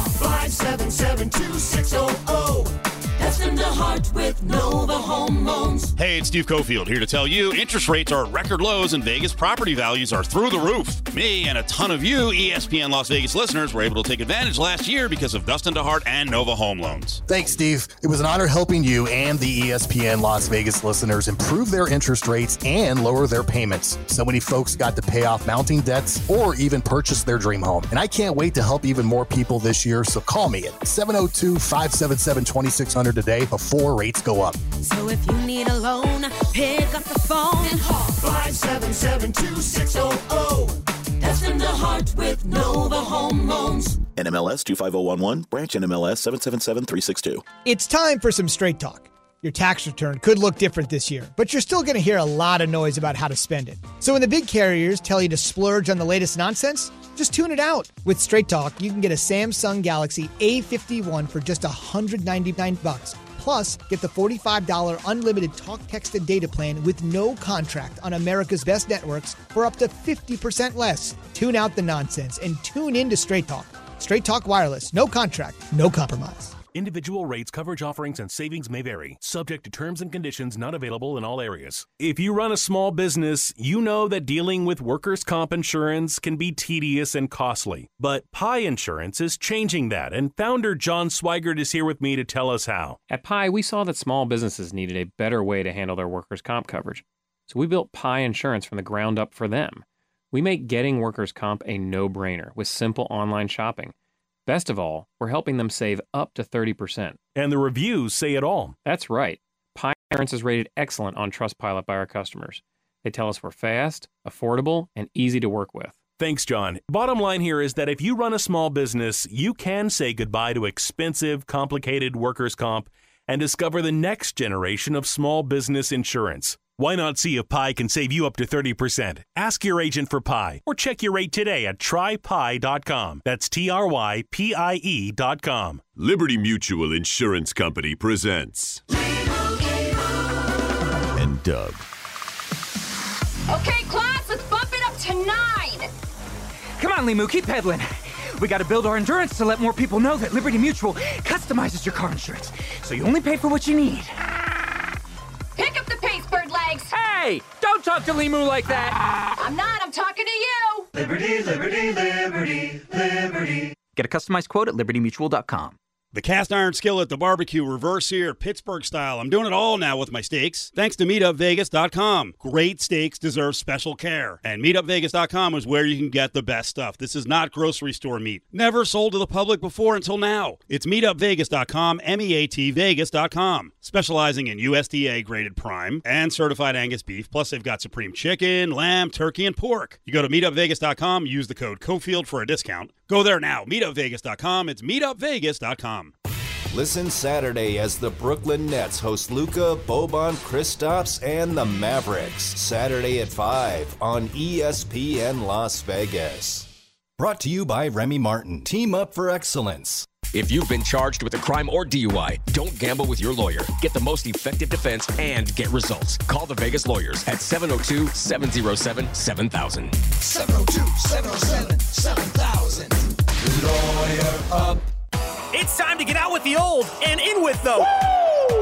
577-2600. Dustin DeHart with Nova Home Loans. Hey, it's Steve Cofield here to tell you interest rates are at record lows and Vegas property values are through the roof. Me and a ton of you ESPN Las Vegas listeners were able to take advantage last year because of Dustin DeHart and Nova Home Loans. Thanks, Steve. It was an honor helping you and the ESPN Las Vegas listeners improve their interest rates and lower their payments. So many folks got to pay off mounting debts or even purchase their dream home. And I can't wait to help even more people this year. So call me at 702 577 2600 today before rates go up. So if you need a loan, pick up the phone and call 577-2600. Dustin DeHart with Nova Home Loans. NMLS 25011, branch NMLS 777362. It's time for some straight talk. Your tax return could look different this year, but you're still going to hear a lot of noise about how to spend it. So when the big carriers tell you to splurge on the latest nonsense, just tune it out. With Straight Talk, you can get a Samsung Galaxy A51 for just 199 bucks. Plus, get the $45 unlimited talk, text, and data plan with no contract on America's best networks for up to 50% less. Tune out the nonsense and tune in to Straight Talk. Straight Talk Wireless, no contract, no compromise. Individual rates, coverage offerings, and savings may vary, subject to terms and conditions not available in all areas. If you run a small business, you know that dealing with workers' comp insurance can be tedious and costly. But Pie Insurance is changing that, and founder John Swigart is here with me to tell us how. At Pie, we saw that small businesses needed a better way to handle their workers' comp coverage. So we built Pie Insurance from the ground up for them. We make getting workers' comp a no brainer with simple online shopping. Best of all, we're helping them save up to 30%. And the reviews say it all. That's right. Pie Insurance is rated excellent on Trustpilot by our customers. They tell us we're fast, affordable, and easy to work with. Thanks, John. Bottom line here is that if you run a small business, you can say goodbye to expensive, complicated workers' comp and discover the next generation of small business insurance. Why not see if Pie can save you up to 30%? Ask your agent for Pie or check your rate today at trypie.com. That's T R Y P I E.com. Liberty Mutual Insurance Company presents. And Doug. Okay, class, let's bump it up to nine. Come on, Limu, keep peddling. We gotta build our endurance to let more people know that Liberty Mutual customizes your car insurance, so you only pay for what you need. Pick up the pace, bird legs. Hey, don't talk to Limu like that. I'm not, I'm talking to you. Liberty, liberty, liberty, liberty. Get a customized quote at libertymutual.com. The cast iron skillet, the barbecue, reverse sear, Pittsburgh style. I'm doing it all now with my steaks. Thanks to MeatUpVegas.com. Great steaks deserve special care. And MeatUpVegas.com is where you can get the best stuff. This is not grocery store meat. Never sold to the public before until now. It's MeatUpVegas.com, M-E-A-T Vegas.com. Specializing in USDA graded prime and certified Angus beef. Plus they've got supreme chicken, lamb, turkey, and pork. You go to MeatUpVegas.com, use the code COFIELD for a discount. Go there now. MeatUpVegas.com. It's MeatUpVegas.com. Listen Saturday as the Brooklyn Nets host Luka, Boban, Kristaps, and the Mavericks. Saturday at 5 on ESPN Las Vegas. Brought to you by Remy Martin. Team up for excellence. If you've been charged with a crime or DUI, don't gamble with your lawyer. Get the most effective defense and get results. Call the Vegas lawyers at 702 707 7000. 702 707 7000. Lawyer up. It's time to get out with the old and in with the.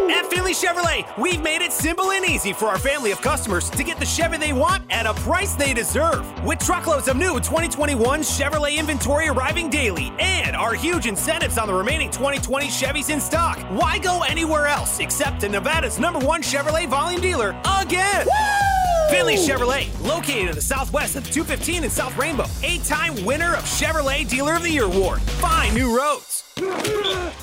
At Findlay Chevrolet, we've made it simple and easy for our family of customers to get the Chevy they want at a price they deserve. With truckloads of new 2021 Chevrolet inventory arriving daily and our huge incentives on the remaining 2020 Chevys in stock, why go anywhere else except to Nevada's number one Chevrolet volume dealer again? Findlay Chevrolet, located in the southwest of 215 in South Rainbow. Eight time winner of Chevrolet Dealer of the Year award. Find new roads.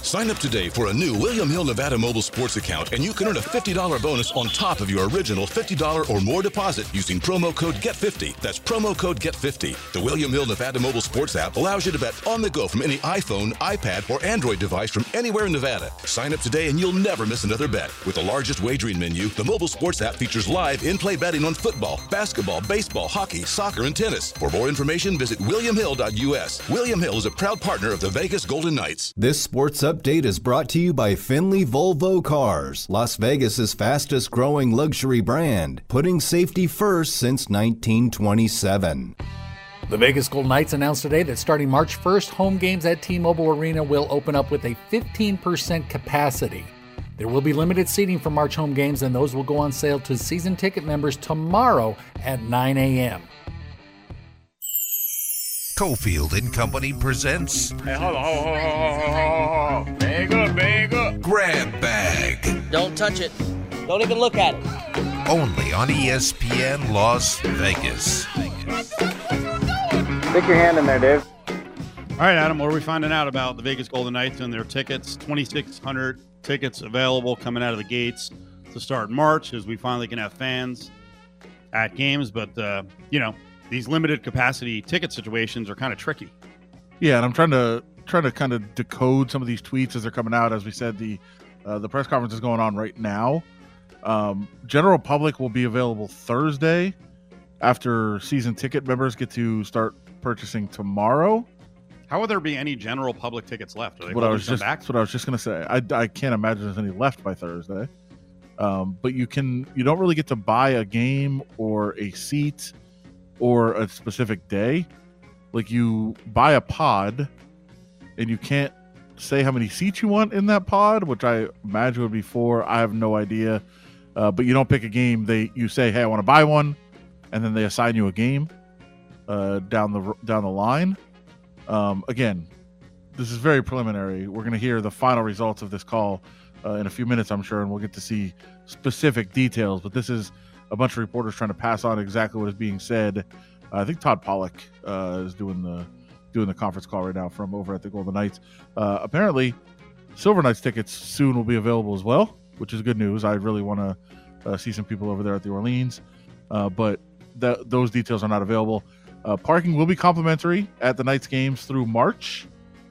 Sign up today for a new William Hill Nevada mobile sports account and you can earn a $50 bonus on top of your original $50 or more deposit using promo code GET50. That's promo code GET50. The William Hill Nevada mobile sports app allows you to bet on the go from any iPhone, iPad, or Android device from anywhere in Nevada. Sign up today and you'll never miss another bet. With the largest wagering menu, the mobile sports app features live in-play betting on football, basketball, baseball, hockey, soccer, and tennis. For more information, visit williamhill.us. William Hill is a proud partner of the Vegas Golden Knights. This sports update is brought to you by Findlay Volvo Cars, Las Vegas's fastest growing luxury brand, putting safety first since 1927. The Vegas Golden Knights announced today that starting March 1st, home games at T Mobile Arena will open up with a 15% capacity. There will be limited seating for March home games, and those will go on sale to season ticket members tomorrow at 9 a.m. Cofield and Company presents Hey, hold on, hold on, hold on, hold on, hold on. Bag up, bag up. Grab Bag. Don't touch it. Don't even look at it. Only on ESPN Las Vegas. Stick your hand in there, Dave. All right, Adam, what are we finding out about the Vegas Golden Knights and their tickets? 2,600 tickets available coming out of the gates to start March as we finally can have fans at games. But, uh, you know, these limited capacity ticket situations are kind of tricky. Yeah, and I'm trying to trying to kind of decode some of these tweets as they're coming out. As we said, the uh, the press conference is going on right now. Um, general public will be available Thursday after season ticket members get to start purchasing tomorrow. How will there be any general public tickets left? Are they What I was just back? that's what I was just gonna say. I, I can't imagine there's any left by Thursday. Um, but you can you don't really get to buy a game or a seat or a specific day. Like you buy a pod, and you can't say how many seats you want in that pod, which I imagine would be four. I have no idea. Uh, but you don't pick a game. They you say, hey, I want to buy one, and then they assign you a game uh, down the down the line. Um, again, this is very preliminary. We're going to hear the final results of this call uh, in a few minutes, I'm sure, and we'll get to see specific details. But this is a bunch of reporters trying to pass on exactly what is being said. Uh, I think Todd Pollock uh, is doing the doing the conference call right now from over at the Golden Knights. Uh, apparently, Silver Knights tickets soon will be available as well, which is good news. I really want to uh, see some people over there at the Orleans, uh, but th- those details are not available. Uh, parking will be complimentary at the Knights games through March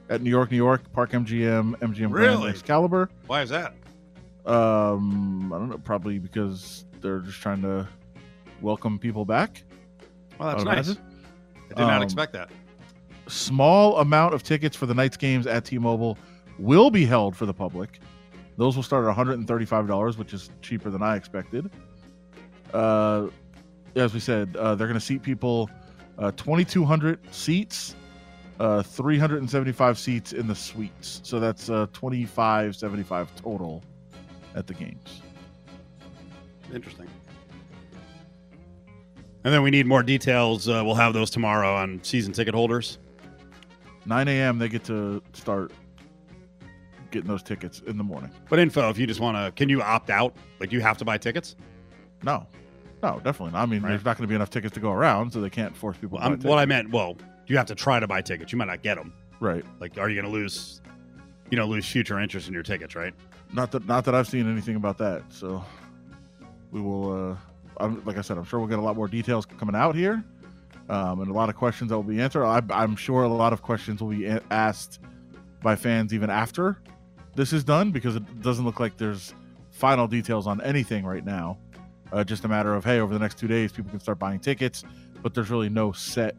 at New York, New York, Park MGM, MGM Grand, Really? Excalibur. Why is that? Um, I don't know, probably because they're just trying to welcome people back. Well, that's nice. imagine. I did not Um, expect that. Small amount of tickets for the night's games at T-Mobile will be held for the public. Those will start at $135, which is cheaper than I expected. Uh, as we said, uh, they're going to seat people uh, 2,200 seats, uh, 375 seats in the suites. So that's uh, 2,575 total at the games. Interesting. And then we need more details. Uh, we'll have those tomorrow on season ticket holders. 9 a.m. they get to start getting those tickets in the morning. But info, if you just want to, can you opt out? Like, you have to buy tickets? No, no, definitely not. I mean, there's not going to be enough tickets to go around, so they can't force people. Well, I'm, what I meant, well, you have to try to buy tickets. You might not get them. Right. Like, are you going to lose, you know, lose future interest in your tickets, right? Not that, not that I've seen anything about that. So we will. Uh, I'm, like I said, I'm sure we'll get a lot more details coming out here, um, and a lot of questions that will be answered. I, I'm sure a lot of questions will be asked by fans even after this is done, because it doesn't look like there's final details on anything right now. Uh, just a matter of hey, over the next two days, people can start buying tickets, but there's really no set,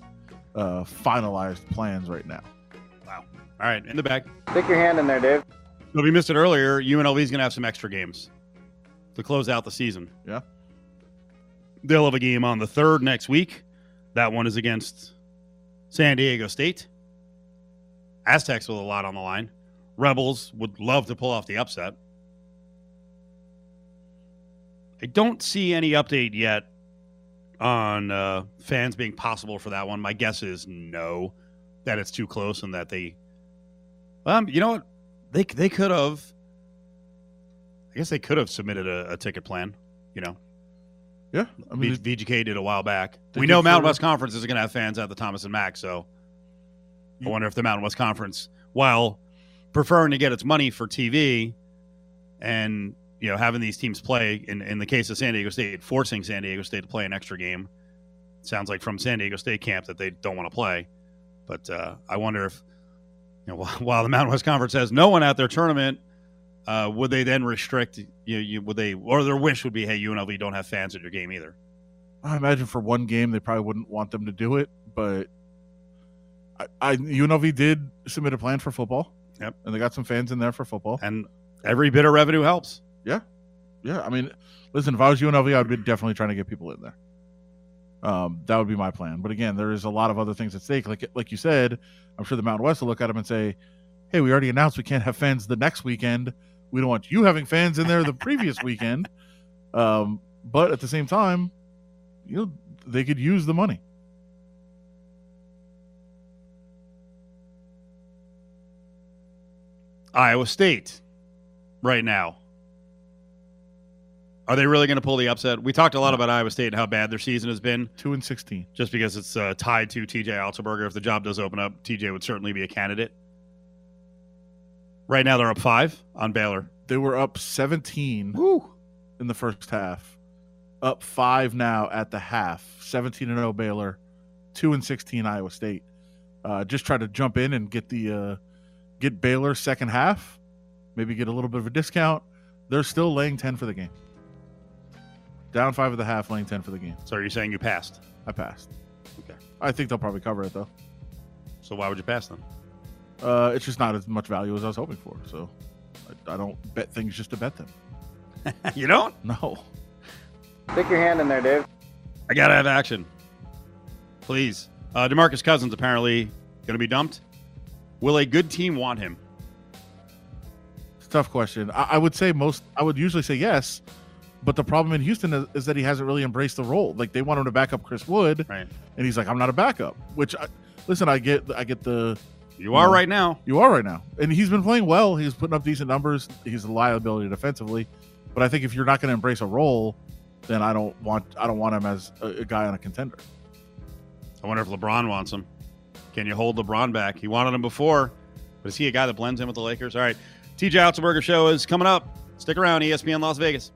uh, finalized plans right now. Wow. All right, in the bag. Stick your hand in there, Dave. So if you missed it earlier, UNLV is going to have some extra games to close out the season. Yeah. They'll have a game on the third next week. That one is against San Diego State. Aztecs with a lot on the line. Rebels would love to pull off the upset. I don't see any update yet on uh, fans being possible for that one. My guess is no, that it's too close and that they. Um, you know what? They they could have. I guess they could have submitted a, a ticket plan. You know, Yeah, I mean, V- VGK did a while back. We know Mountain West Conference isn't going to have fans at the Thomas and Mack, so I wonder if the Mountain West Conference, while preferring to get its money for TV and you know having these teams play in in the case of San Diego State, forcing San Diego State to play an extra game, sounds like from San Diego State camp that they don't want to play. But uh, I wonder if you know while the Mountain West Conference has no one at their tournament. Uh, would they then restrict you, you? Would they, or their wish would be, hey, UNLV don't have fans at your game either. I imagine for one game they probably wouldn't want them to do it, but I, I UNLV did submit a plan for football. Yep, and they got some fans in there for football, and every bit of revenue helps. Yeah, yeah. I mean, listen, if I was UNLV, I'd be definitely trying to get people in there. Um, that would be my plan. But again, there is a lot of other things at stake. Like like you said, I'm sure the Mountain West will look at them and say, "Hey, we already announced we can't have fans the next weekend. We don't want you having fans in there the previous weekend." Um, but at the same time, you know, they could use the money. Iowa State, right now. Are they really going to pull the upset? We talked a lot about Iowa State and how bad their season has been. Two and sixteen. Just because it's uh, tied to TJ Otzelberger. If the job does open up, TJ would certainly be a candidate. Right now, they're up five on Baylor. They were up 17 in the first half. Up five now at the half. 17 and 0 Baylor, 2 and 16 Iowa State. Uh, just try to jump in and get the uh, get Baylor second half. Maybe get a little bit of a discount. They're still laying 10 for the game. Down five at the half, laying 10 for the game. So are you saying you passed? I passed. Okay. I think they'll probably cover it though. So why would you pass them? Uh, it's just not as much value as I was hoping for. So I, I don't bet things just to bet them. you don't? No. Stick your hand in there, Dave. I got to have action. Please. Uh, Demarcus Cousins apparently going to be dumped. Will a good team want him? It's a tough question. I, I would say most. I would usually say yes, but the problem in Houston is, is that he hasn't really embraced the role. Like they want him to back up Chris Wood, right? And he's like, I'm not a backup. Which, I, listen, I get. I get the. You are right now. You are right now, and he's been playing well. He's putting up decent numbers. He's a liability defensively, but I think if you're not going to embrace a role, then I don't want. I don't want him as a, a guy on a contender. I wonder if LeBron wants him. Can you hold LeBron back? He wanted him before, but is he a guy that blends in with the Lakers? All right. TJ Otzelberger show is coming up. Stick around, ESPN Las Vegas.